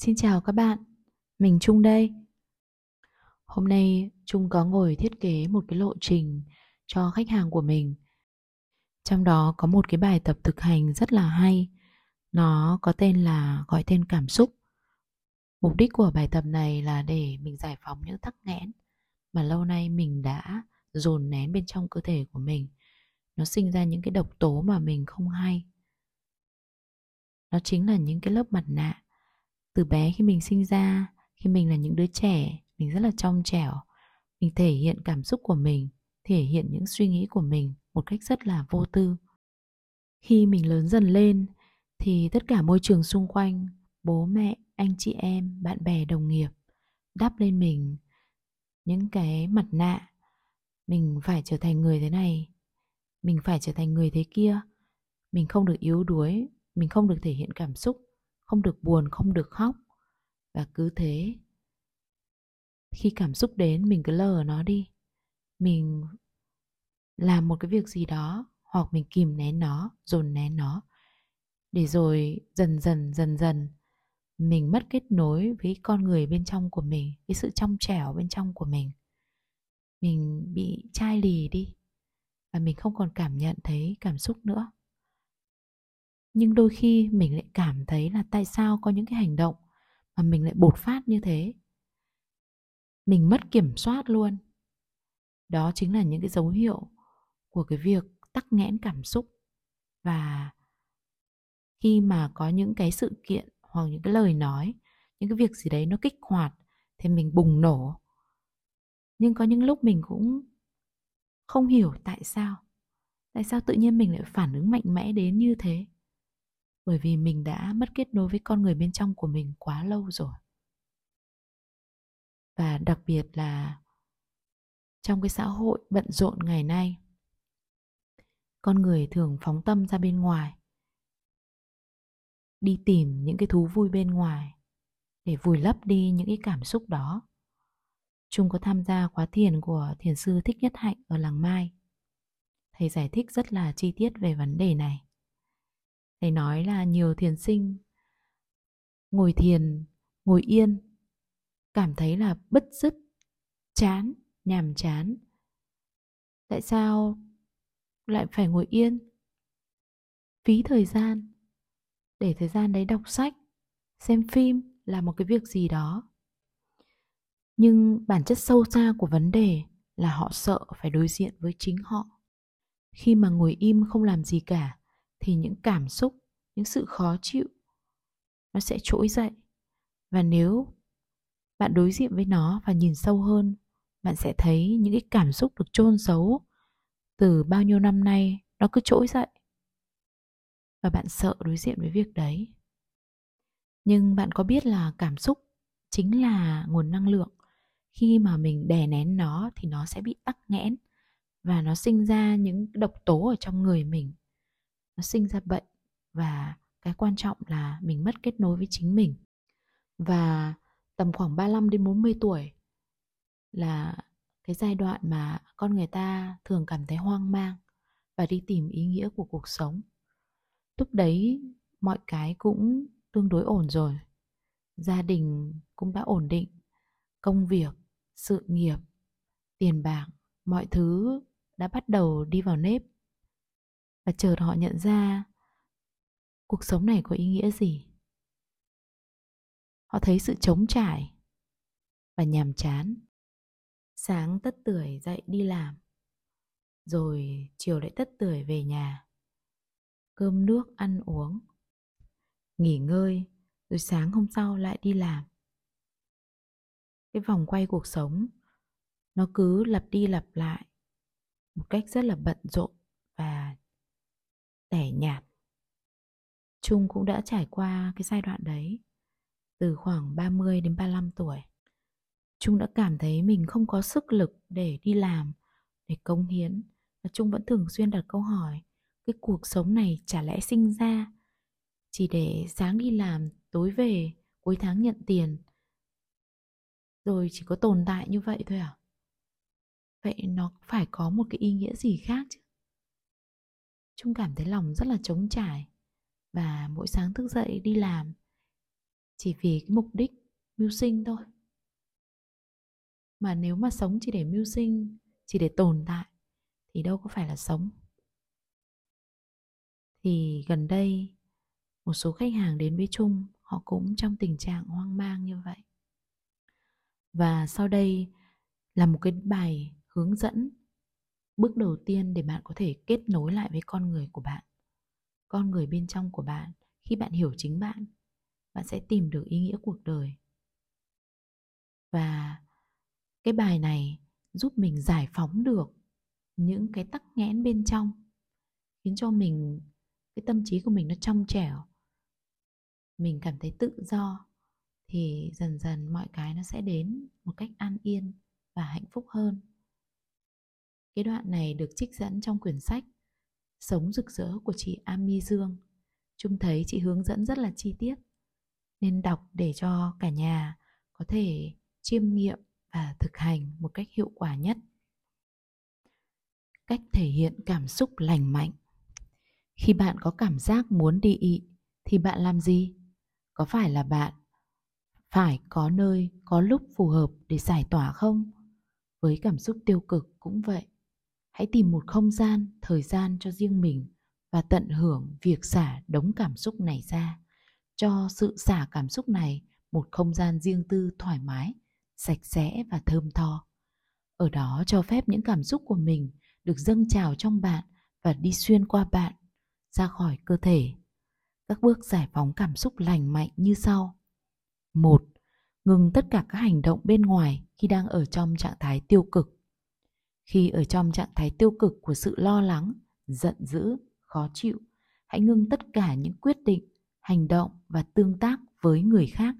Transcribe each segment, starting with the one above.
Xin chào các bạn, mình Trung đây. Hôm nay Trung có ngồi thiết kế một cái lộ trình cho khách hàng của mình. Trong đó có một cái bài tập thực hành rất là hay. Nó có tên là gọi tên cảm xúc. Mục đích của bài tập này là để mình giải phóng những tắc nghẽn mà lâu nay mình đã dồn nén bên trong cơ thể của mình. Nó sinh ra những cái độc tố mà mình không hay. Nó chính là những cái lớp mặt nạ từ bé khi mình sinh ra, khi mình là những đứa trẻ, mình rất là trong trẻo. Mình thể hiện cảm xúc của mình, thể hiện những suy nghĩ của mình một cách rất là vô tư. Khi mình lớn dần lên, thì tất cả môi trường xung quanh, bố mẹ, anh chị em, bạn bè, đồng nghiệp đắp lên mình những cái mặt nạ. Mình phải trở thành người thế này, mình phải trở thành người thế kia. Mình không được yếu đuối, mình không được thể hiện cảm xúc không được buồn, không được khóc. Và cứ thế, khi cảm xúc đến, mình cứ lờ nó đi. Mình làm một cái việc gì đó, hoặc mình kìm nén nó, dồn nén nó, để rồi dần dần dần dần mình mất kết nối với con người bên trong của mình với sự trong trẻo bên trong của mình. Mình bị chai lì đi, và mình không còn cảm nhận thấy cảm xúc nữa nhưng đôi khi mình lại cảm thấy là tại sao có những cái hành động mà mình lại bột phát như thế. Mình mất kiểm soát luôn. Đó chính là những cái dấu hiệu của cái việc tắc nghẽn cảm xúc. Và khi mà có những cái sự kiện hoặc những cái lời nói, những cái việc gì đấy nó kích hoạt thì mình bùng nổ. Nhưng có những lúc mình cũng không hiểu tại sao. Tại sao tự nhiên mình lại phản ứng mạnh mẽ đến như thế? Bởi vì mình đã mất kết nối với con người bên trong của mình quá lâu rồi và đặc biệt là trong cái xã hội bận rộn ngày nay, con người thường phóng tâm ra bên ngoài, đi tìm những cái thú vui bên ngoài để vùi lấp đi những cái cảm xúc đó Trung có tham gia khóa thiền của thiền sư Thích Nhất Hạnh ở làng Mai. Thầy giải thích rất là chi tiết về vấn đề này. Thầy nói là nhiều thiền sinh ngồi thiền, ngồi yên, cảm thấy là bứt rứt, chán, nhàm chán. Tại sao lại phải ngồi yên? Phí thời gian, để thời gian đấy đọc sách, xem phim là một cái việc gì đó. Nhưng bản chất sâu xa của vấn đề là họ sợ phải đối diện với chính họ. Khi mà ngồi im không làm gì cả, thì những cảm xúc, những sự khó chịu nó sẽ trỗi dậy. Và nếu bạn đối diện với nó và nhìn sâu hơn, bạn sẽ thấy những cái cảm xúc được chôn giấu từ bao nhiêu năm nay nó cứ trỗi dậy. Và bạn sợ đối diện với việc đấy. Nhưng bạn có biết là cảm xúc chính là nguồn năng lượng. Khi mà mình đè nén nó thì nó sẽ bị tắc nghẽn và nó sinh ra những độc tố ở trong người mình nó sinh ra bệnh và cái quan trọng là mình mất kết nối với chính mình. Và tầm khoảng 35 đến 40 tuổi là cái giai đoạn mà con người ta thường cảm thấy hoang mang và đi tìm ý nghĩa của cuộc sống. Lúc đấy mọi cái cũng tương đối ổn rồi. Gia đình cũng đã ổn định, công việc, sự nghiệp, tiền bạc, mọi thứ đã bắt đầu đi vào nếp. Và chợt họ nhận ra cuộc sống này có ý nghĩa gì. Họ thấy sự trống trải và nhàm chán. Sáng tất tưởi dậy đi làm, rồi chiều lại tất tưởi về nhà. Cơm nước, ăn uống, nghỉ ngơi, rồi sáng hôm sau lại đi làm. Cái vòng quay cuộc sống, nó cứ lặp đi lặp lại một cách rất là bận rộn tẻ nhạt Trung cũng đã trải qua cái giai đoạn đấy từ khoảng 30 đến 35 tuổi. Trung đã cảm thấy mình không có sức lực để đi làm, để công hiến và Trung vẫn thường xuyên đặt câu hỏi cái cuộc sống này chả lẽ sinh ra chỉ để sáng đi làm, tối về, cuối tháng nhận tiền rồi chỉ có tồn tại như vậy thôi à? Vậy nó phải có một cái ý nghĩa gì khác chứ? Trung cảm thấy lòng rất là trống trải và mỗi sáng thức dậy đi làm chỉ vì cái mục đích mưu sinh thôi. Mà nếu mà sống chỉ để mưu sinh, chỉ để tồn tại thì đâu có phải là sống. Thì gần đây, một số khách hàng đến với Trung, họ cũng trong tình trạng hoang mang như vậy. Và sau đây là một cái bài hướng dẫn bước đầu tiên để bạn có thể kết nối lại với con người của bạn, con người bên trong của bạn khi bạn hiểu chính bạn bạn sẽ tìm được ý nghĩa cuộc đời. Và cái bài này giúp mình giải phóng được những cái tắc nghẽn bên trong, khiến cho mình, cái tâm trí của mình nó trong trẻo. Mình cảm thấy tự do thì dần dần mọi cái nó sẽ đến một cách an yên và hạnh phúc hơn cái đoạn này được trích dẫn trong quyển sách Sống rực rỡ của chị Ami Dương. Trung thấy chị hướng dẫn rất là chi tiết nên đọc để cho cả nhà có thể chiêm nghiệm và thực hành một cách hiệu quả nhất. Cách thể hiện cảm xúc lành mạnh. Khi bạn có cảm giác muốn đi ị thì bạn làm gì? Có phải là bạn phải có nơi, có lúc phù hợp để giải tỏa không? Với cảm xúc tiêu cực cũng vậy hãy tìm một không gian, thời gian cho riêng mình và tận hưởng việc xả đống cảm xúc này ra. Cho sự xả cảm xúc này một không gian riêng tư thoải mái, sạch sẽ và thơm tho. Ở đó cho phép những cảm xúc của mình được dâng trào trong bạn và đi xuyên qua bạn, ra khỏi cơ thể. Các bước giải phóng cảm xúc lành mạnh như sau. Một, ngừng tất cả các hành động bên ngoài khi đang ở trong trạng thái tiêu cực khi ở trong trạng thái tiêu cực của sự lo lắng, giận dữ, khó chịu, hãy ngưng tất cả những quyết định, hành động và tương tác với người khác,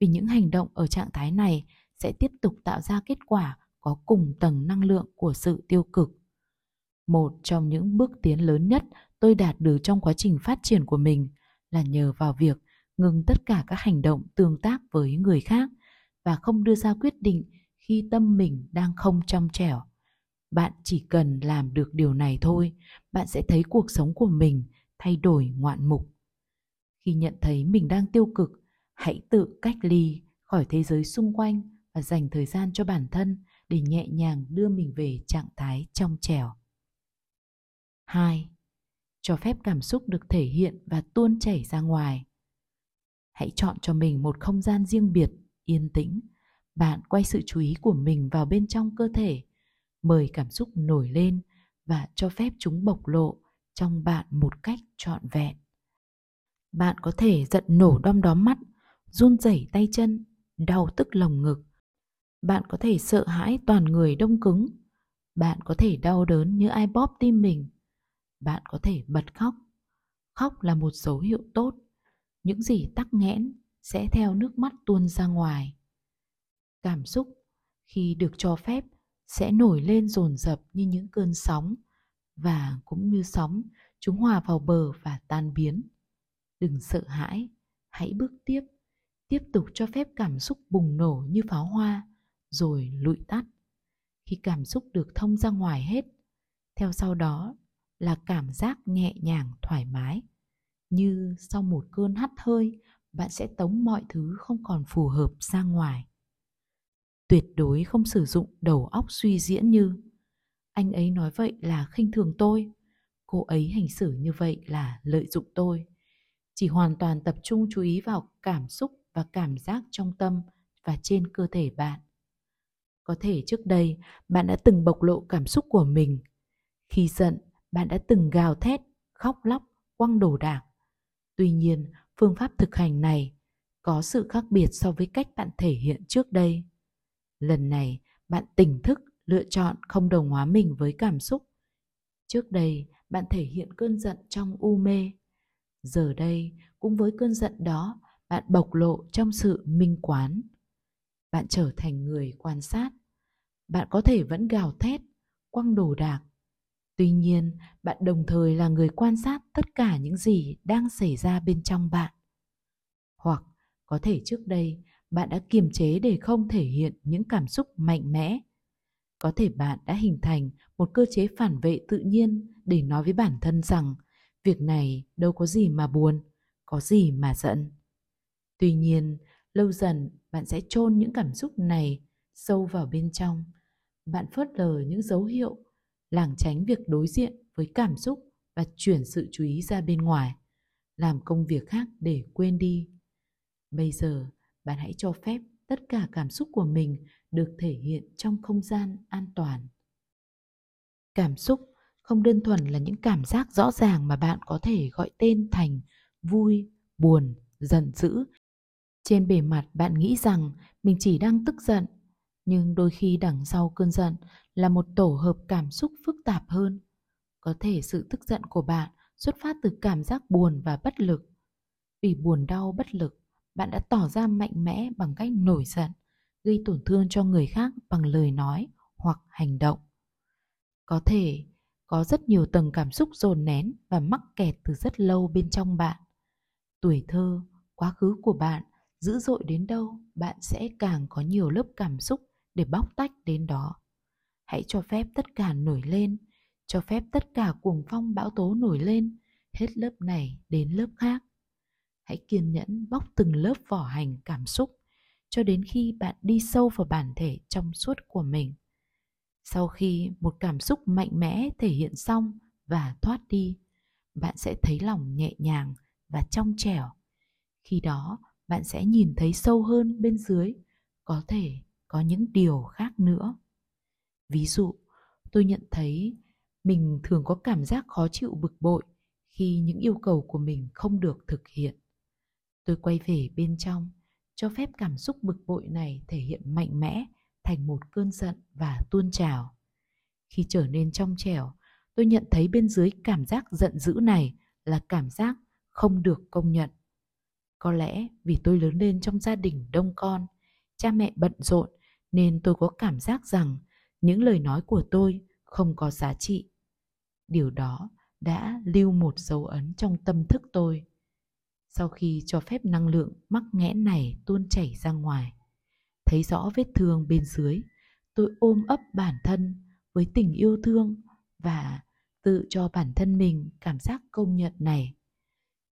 vì những hành động ở trạng thái này sẽ tiếp tục tạo ra kết quả có cùng tầng năng lượng của sự tiêu cực. Một trong những bước tiến lớn nhất tôi đạt được trong quá trình phát triển của mình là nhờ vào việc ngừng tất cả các hành động tương tác với người khác và không đưa ra quyết định khi tâm mình đang không trong trẻo bạn chỉ cần làm được điều này thôi bạn sẽ thấy cuộc sống của mình thay đổi ngoạn mục khi nhận thấy mình đang tiêu cực hãy tự cách ly khỏi thế giới xung quanh và dành thời gian cho bản thân để nhẹ nhàng đưa mình về trạng thái trong trẻo 2. Cho phép cảm xúc được thể hiện và tuôn chảy ra ngoài. Hãy chọn cho mình một không gian riêng biệt, yên tĩnh. Bạn quay sự chú ý của mình vào bên trong cơ thể mời cảm xúc nổi lên và cho phép chúng bộc lộ trong bạn một cách trọn vẹn. Bạn có thể giận nổ đom đóm mắt, run rẩy tay chân, đau tức lồng ngực. Bạn có thể sợ hãi toàn người đông cứng. Bạn có thể đau đớn như ai bóp tim mình. Bạn có thể bật khóc. Khóc là một dấu hiệu tốt. Những gì tắc nghẽn sẽ theo nước mắt tuôn ra ngoài. Cảm xúc khi được cho phép sẽ nổi lên dồn dập như những cơn sóng và cũng như sóng chúng hòa vào bờ và tan biến. Đừng sợ hãi, hãy bước tiếp tiếp tục cho phép cảm xúc bùng nổ như pháo hoa rồi lụi tắt. Khi cảm xúc được thông ra ngoài hết, theo sau đó là cảm giác nhẹ nhàng, thoải mái. Như sau một cơn hắt hơi, bạn sẽ tống mọi thứ không còn phù hợp ra ngoài tuyệt đối không sử dụng đầu óc suy diễn như, anh ấy nói vậy là khinh thường tôi, cô ấy hành xử như vậy là lợi dụng tôi. Chỉ hoàn toàn tập trung chú ý vào cảm xúc và cảm giác trong tâm và trên cơ thể bạn. Có thể trước đây, bạn đã từng bộc lộ cảm xúc của mình. Khi giận, bạn đã từng gào thét, khóc lóc, quăng đồ đạc. Tuy nhiên, phương pháp thực hành này có sự khác biệt so với cách bạn thể hiện trước đây lần này, bạn tỉnh thức, lựa chọn không đồng hóa mình với cảm xúc. Trước đây, bạn thể hiện cơn giận trong u mê. Giờ đây, cũng với cơn giận đó, bạn bộc lộ trong sự minh quán. Bạn trở thành người quan sát. Bạn có thể vẫn gào thét, quăng đồ đạc. Tuy nhiên, bạn đồng thời là người quan sát tất cả những gì đang xảy ra bên trong bạn. Hoặc, có thể trước đây bạn đã kiềm chế để không thể hiện những cảm xúc mạnh mẽ có thể bạn đã hình thành một cơ chế phản vệ tự nhiên để nói với bản thân rằng việc này đâu có gì mà buồn có gì mà giận tuy nhiên lâu dần bạn sẽ chôn những cảm xúc này sâu vào bên trong. Bạn phớt lờ những dấu hiệu, lảng tránh việc đối diện với cảm xúc và chuyển sự chú ý ra bên ngoài, làm công việc khác để quên đi. Bây giờ, bạn hãy cho phép tất cả cảm xúc của mình được thể hiện trong không gian an toàn. Cảm xúc không đơn thuần là những cảm giác rõ ràng mà bạn có thể gọi tên thành vui, buồn, giận dữ. Trên bề mặt bạn nghĩ rằng mình chỉ đang tức giận, nhưng đôi khi đằng sau cơn giận là một tổ hợp cảm xúc phức tạp hơn. Có thể sự tức giận của bạn xuất phát từ cảm giác buồn và bất lực. Vì buồn đau bất lực, bạn đã tỏ ra mạnh mẽ bằng cách nổi giận, gây tổn thương cho người khác bằng lời nói hoặc hành động. Có thể có rất nhiều tầng cảm xúc dồn nén và mắc kẹt từ rất lâu bên trong bạn. Tuổi thơ, quá khứ của bạn dữ dội đến đâu, bạn sẽ càng có nhiều lớp cảm xúc để bóc tách đến đó. Hãy cho phép tất cả nổi lên, cho phép tất cả cuồng phong bão tố nổi lên, hết lớp này đến lớp khác. Hãy kiên nhẫn bóc từng lớp vỏ hành cảm xúc cho đến khi bạn đi sâu vào bản thể trong suốt của mình. Sau khi một cảm xúc mạnh mẽ thể hiện xong và thoát đi, bạn sẽ thấy lòng nhẹ nhàng và trong trẻo. Khi đó, bạn sẽ nhìn thấy sâu hơn bên dưới, có thể có những điều khác nữa. Ví dụ, tôi nhận thấy mình thường có cảm giác khó chịu bực bội khi những yêu cầu của mình không được thực hiện tôi quay về bên trong cho phép cảm xúc bực bội này thể hiện mạnh mẽ thành một cơn giận và tuôn trào. Khi trở nên trong trẻo, tôi nhận thấy bên dưới cảm giác giận dữ này là cảm giác không được công nhận. Có lẽ vì tôi lớn lên trong gia đình đông con, cha mẹ bận rộn nên tôi có cảm giác rằng những lời nói của tôi không có giá trị. Điều đó đã lưu một dấu ấn trong tâm thức tôi. Sau khi cho phép năng lượng mắc nghẽn này tuôn chảy ra ngoài, thấy rõ vết thương bên dưới tôi ôm ấp bản thân với tình yêu thương và tự cho bản thân mình cảm giác công nhận này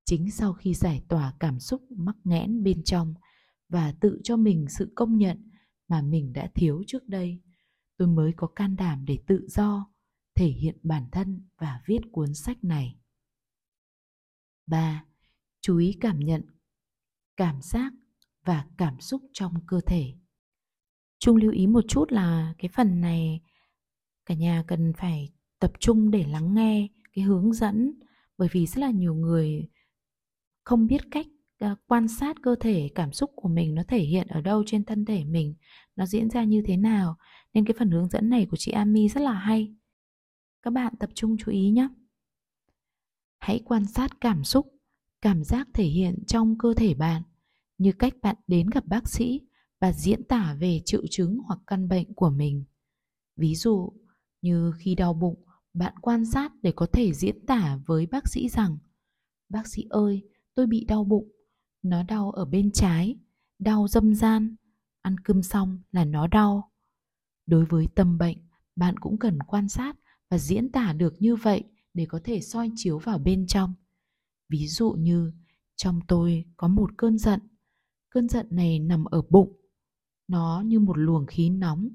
chính sau khi giải tỏa cảm xúc mắc nghẽn bên trong và tự cho mình sự công nhận mà mình đã thiếu trước đây tôi mới có can đảm để tự do thể hiện bản thân và viết cuốn sách này 3. Chú ý cảm nhận, cảm giác và cảm xúc trong cơ thể. Trung lưu ý một chút là cái phần này cả nhà cần phải tập trung để lắng nghe cái hướng dẫn, bởi vì rất là nhiều người không biết cách à, quan sát cơ thể, cảm xúc của mình nó thể hiện ở đâu trên thân thể mình, nó diễn ra như thế nào. Nên cái phần hướng dẫn này của chị Ami rất là hay. Các bạn tập trung chú ý nhé. Hãy quan sát cảm xúc cảm giác thể hiện trong cơ thể bạn như cách bạn đến gặp bác sĩ và diễn tả về triệu chứng hoặc căn bệnh của mình. Ví dụ như khi đau bụng, bạn quan sát để có thể diễn tả với bác sĩ rằng Bác sĩ ơi, tôi bị đau bụng, nó đau ở bên trái, đau dâm gian, ăn cơm xong là nó đau. Đối với tâm bệnh, bạn cũng cần quan sát và diễn tả được như vậy để có thể soi chiếu vào bên trong. Ví dụ như trong tôi có một cơn giận, cơn giận này nằm ở bụng nó như một luồng khí nóng.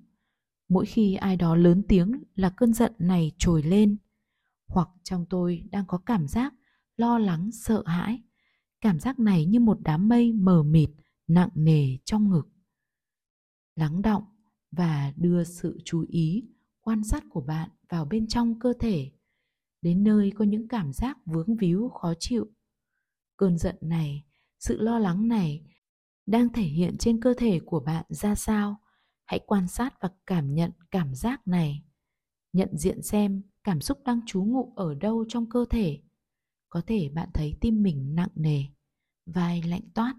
Mỗi khi ai đó lớn tiếng là cơn giận này trồi lên. Hoặc trong tôi đang có cảm giác lo lắng, sợ hãi. Cảm giác này như một đám mây mờ mịt, nặng nề trong ngực. Lắng động và đưa sự chú ý, quan sát của bạn vào bên trong cơ thể, đến nơi có những cảm giác vướng víu khó chịu. Cơn giận này, sự lo lắng này đang thể hiện trên cơ thể của bạn ra sao? Hãy quan sát và cảm nhận cảm giác này. Nhận diện xem cảm xúc đang trú ngụ ở đâu trong cơ thể. Có thể bạn thấy tim mình nặng nề vai lạnh toát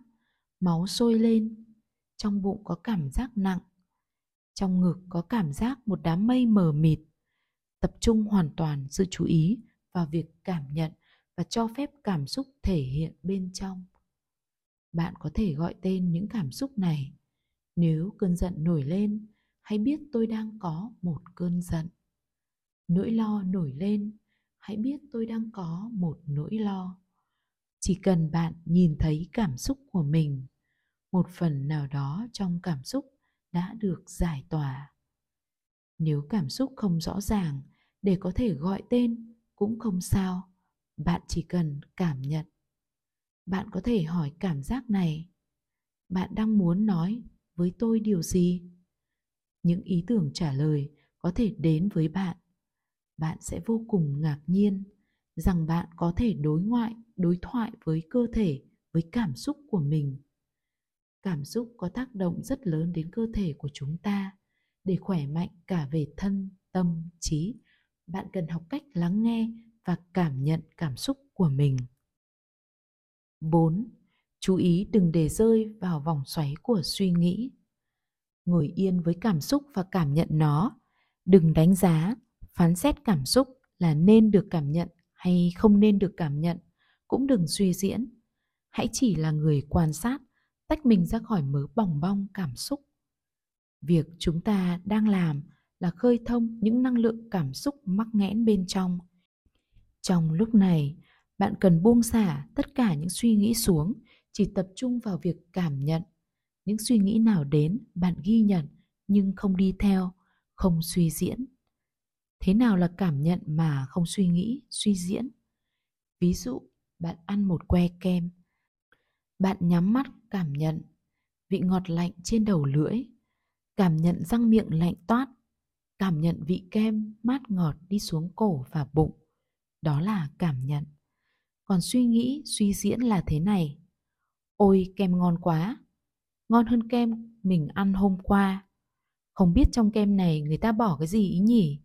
máu sôi lên trong bụng có cảm giác nặng trong ngực có cảm giác một đám mây mờ mịt tập trung hoàn toàn sự chú ý vào việc cảm nhận và cho phép cảm xúc thể hiện bên trong. Bạn có thể gọi tên những cảm xúc này. Nếu cơn giận nổi lên, hãy biết tôi đang có một cơn giận. Nỗi lo nổi lên, hãy biết tôi đang có một nỗi lo. Chỉ cần bạn nhìn thấy cảm xúc của mình, một phần nào đó trong cảm xúc đã được giải tỏa. Nếu cảm xúc không rõ ràng để có thể gọi tên cũng không sao. Bạn chỉ cần cảm nhận. Bạn có thể hỏi cảm giác này. Bạn đang muốn nói với tôi điều gì? Những ý tưởng trả lời có thể đến với bạn. Bạn sẽ vô cùng ngạc nhiên rằng bạn có thể đối ngoại, đối thoại với cơ thể, với cảm xúc của mình. Cảm xúc có tác động rất lớn đến cơ thể của chúng ta để khỏe mạnh cả về thân, tâm, trí bạn cần học cách lắng nghe và cảm nhận cảm xúc của mình 4. Chú ý đừng để rơi vào vòng xoáy của suy nghĩ. Ngồi yên với cảm xúc và cảm nhận nó. Đừng đánh giá, phán xét cảm xúc là nên được cảm nhận hay không nên được cảm nhận. Cũng đừng suy diễn. Hãy chỉ là người quan sát, tách mình ra khỏi mớ bòng bong cảm xúc. Việc chúng ta đang làm là khơi thông những năng lượng cảm xúc mắc nghẽn bên trong. Trong lúc này, bạn cần buông xả tất cả những suy nghĩ xuống chỉ tập trung vào việc cảm nhận. Những suy nghĩ nào đến bạn ghi nhận nhưng không đi theo không suy diễn. Thế nào là cảm nhận mà không suy nghĩ suy diễn? Ví dụ bạn ăn một que kem. Bạn nhắm mắt cảm nhận vị ngọt lạnh trên đầu lưỡi. Cảm nhận răng miệng lạnh toát cảm nhận vị kem mát ngọt đi xuống cổ và bụng. Đó là cảm nhận. Còn suy nghĩ, suy diễn là thế này. Ôi, kem ngon quá. Ngon hơn kem mình ăn hôm qua. Không biết trong kem này người ta bỏ cái gì ý nhỉ?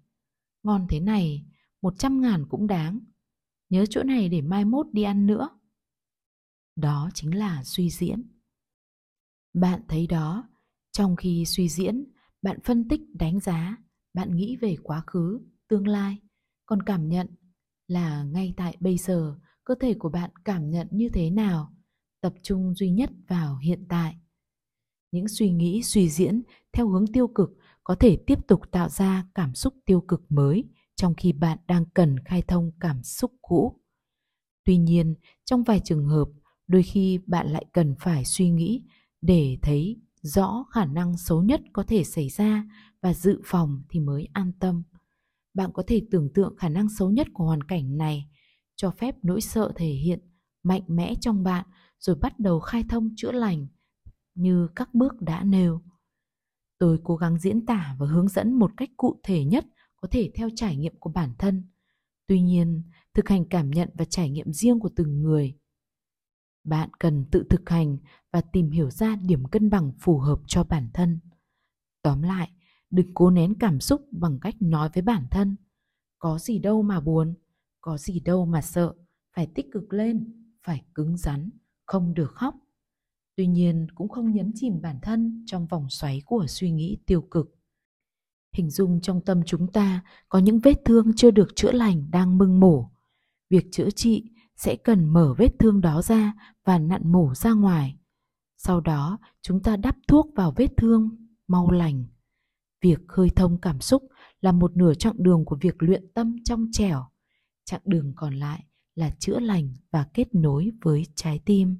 Ngon thế này, một trăm ngàn cũng đáng. Nhớ chỗ này để mai mốt đi ăn nữa. Đó chính là suy diễn. Bạn thấy đó, trong khi suy diễn, bạn phân tích đánh giá bạn nghĩ về quá khứ, tương lai, còn cảm nhận là ngay tại bây giờ, cơ thể của bạn cảm nhận như thế nào, tập trung duy nhất vào hiện tại. Những suy nghĩ, suy diễn theo hướng tiêu cực có thể tiếp tục tạo ra cảm xúc tiêu cực mới trong khi bạn đang cần khai thông cảm xúc cũ. Tuy nhiên, trong vài trường hợp, đôi khi bạn lại cần phải suy nghĩ để thấy rõ khả năng xấu nhất có thể xảy ra và dự phòng thì mới an tâm bạn có thể tưởng tượng khả năng xấu nhất của hoàn cảnh này cho phép nỗi sợ thể hiện mạnh mẽ trong bạn rồi bắt đầu khai thông chữa lành như các bước đã nêu. Tôi cố gắng diễn tả và hướng dẫn một cách cụ thể nhất có thể theo trải nghiệm của bản thân. Tuy nhiên, thực hành cảm nhận và trải nghiệm riêng của từng người. Bạn cần tự thực hành và tìm hiểu ra điểm cân bằng phù hợp cho bản thân. Tóm lại, đừng cố nén cảm xúc bằng cách nói với bản thân. Có gì đâu mà buồn, có gì đâu mà sợ. Phải tích cực lên, phải cứng rắn, không được khóc. Tuy nhiên, cũng không nhấn chìm bản thân trong vòng xoáy của suy nghĩ tiêu cực. Hình dung trong tâm chúng ta có những vết thương chưa được chữa lành đang mưng mổ việc chữa trị sẽ cần mở vết thương đó ra và nặn mổ ra ngoài. Sau đó, chúng ta đắp thuốc vào vết thương, mau lành việc khơi thông cảm xúc là một nửa chặng đường của việc luyện tâm trong trẻo. Chặng đường còn lại là chữa lành và kết nối với trái tim.